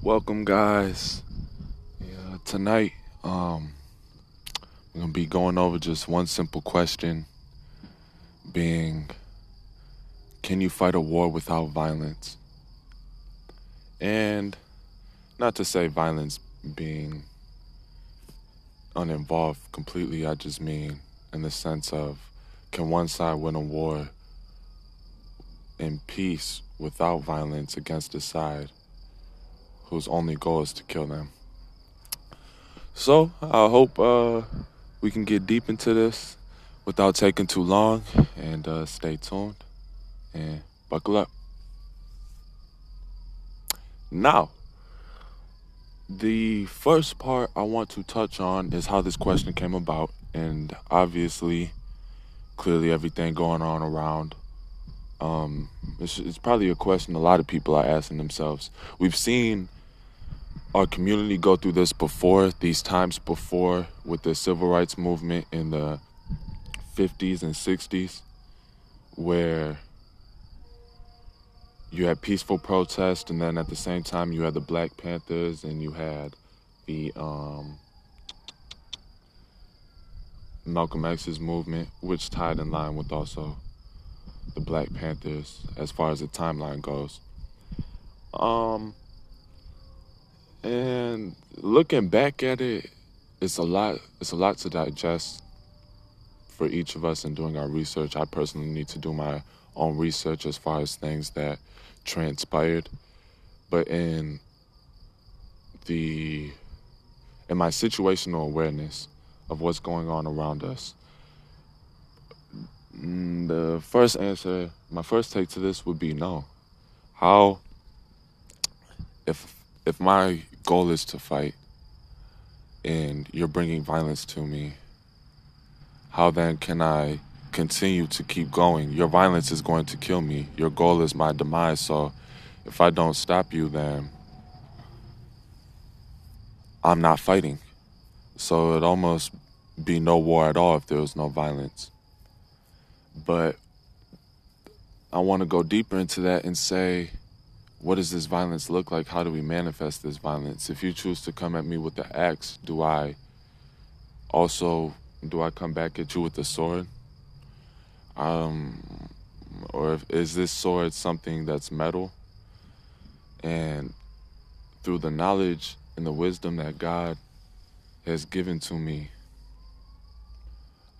Welcome, guys. Yeah, tonight, um, we're gonna be going over just one simple question, being, can you fight a war without violence? And not to say violence being uninvolved completely. I just mean in the sense of, can one side win a war in peace without violence against the side whose only goal is to kill them? So I hope uh, we can get deep into this without taking too long and uh, stay tuned and buckle up. Now, the first part I want to touch on is how this question came about, and obviously, clearly, everything going on around. Um, it's, it's probably a question a lot of people are asking themselves. We've seen our community go through this before, these times before, with the civil rights movement in the 50s and 60s, where you had peaceful protest, and then at the same time you had the Black Panthers, and you had the um, Malcolm X's movement, which tied in line with also the Black Panthers as far as the timeline goes. Um, and looking back at it, it's a lot. It's a lot to digest for each of us in doing our research. I personally need to do my own research as far as things that transpired, but in the in my situational awareness of what's going on around us. Mm, the first answer, my first take to this would be no. How if if my goal is to fight and you're bringing violence to me, how then can I continue to keep going. Your violence is going to kill me. Your goal is my demise. So if I don't stop you, then I'm not fighting. So it'd almost be no war at all if there was no violence. But I want to go deeper into that and say, what does this violence look like? How do we manifest this violence? If you choose to come at me with the axe, do I also do I come back at you with the sword? Um, or if, is this sword something that's metal? And through the knowledge and the wisdom that God has given to me,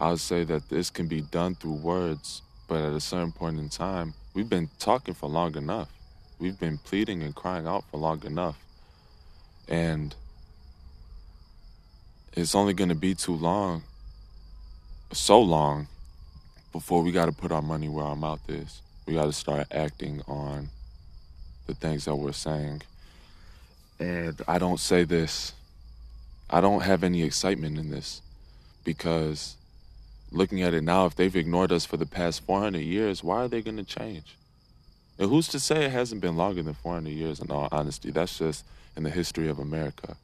I'll say that this can be done through words, but at a certain point in time, we've been talking for long enough. We've been pleading and crying out for long enough. And it's only going to be too long, so long, before we got to put our money where our mouth is. We got to start acting on the things that we're saying. And I don't say this, I don't have any excitement in this because looking at it now, if they've ignored us for the past 400 years, why are they going to change? And who's to say it hasn't been longer than 400 years, in all honesty? That's just in the history of America.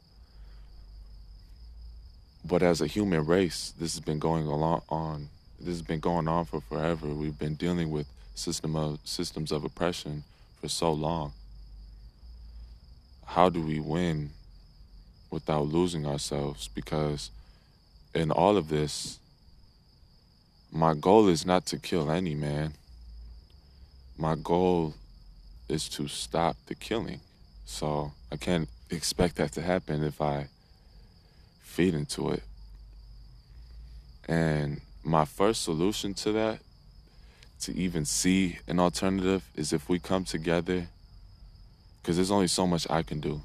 But as a human race, this has been going on this has been going on for forever. We've been dealing with system of systems of oppression for so long. How do we win without losing ourselves? Because in all of this, my goal is not to kill any man. My goal is to stop the killing. So I can't expect that to happen if I feed into it. And my first solution to that, to even see an alternative, is if we come together, because there's only so much I can do.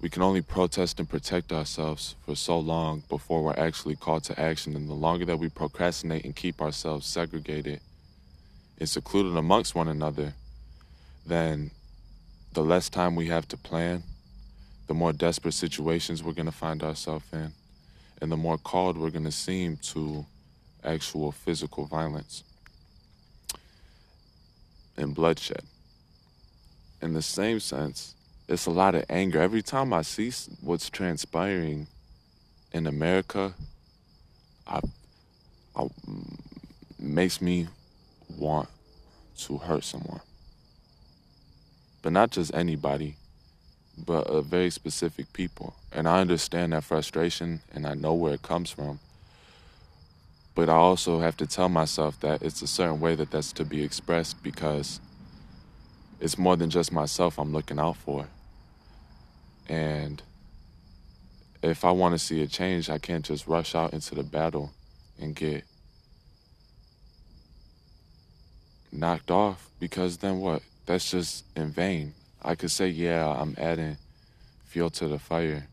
We can only protest and protect ourselves for so long before we're actually called to action. And the longer that we procrastinate and keep ourselves segregated and secluded amongst one another, then the less time we have to plan, the more desperate situations we're going to find ourselves in and the more called we're going to seem to actual physical violence and bloodshed. In the same sense, it's a lot of anger. Every time I see what's transpiring in America, I, I makes me want to hurt someone. But not just anybody, but a very specific people. And I understand that frustration and I know where it comes from. But I also have to tell myself that it's a certain way that that's to be expressed because it's more than just myself I'm looking out for. And if I want to see a change, I can't just rush out into the battle and get knocked off because then what? That's just in vain. I could say, yeah, I'm adding fuel to the fire,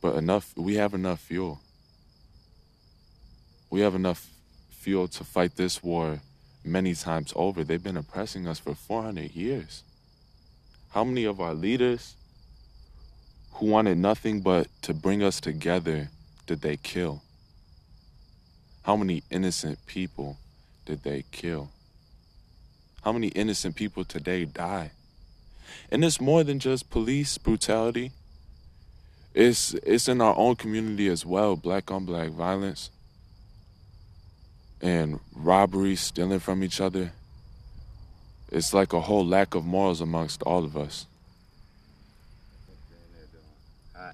but enough, we have enough fuel. We have enough fuel to fight this war many times over. They've been oppressing us for 400 years. How many of our leaders who wanted nothing but to bring us together did they kill? How many innocent people did they kill? How many innocent people today die? And it's more than just police brutality. It's it's in our own community as well, black on black violence and robbery, stealing from each other. It's like a whole lack of morals amongst all of us.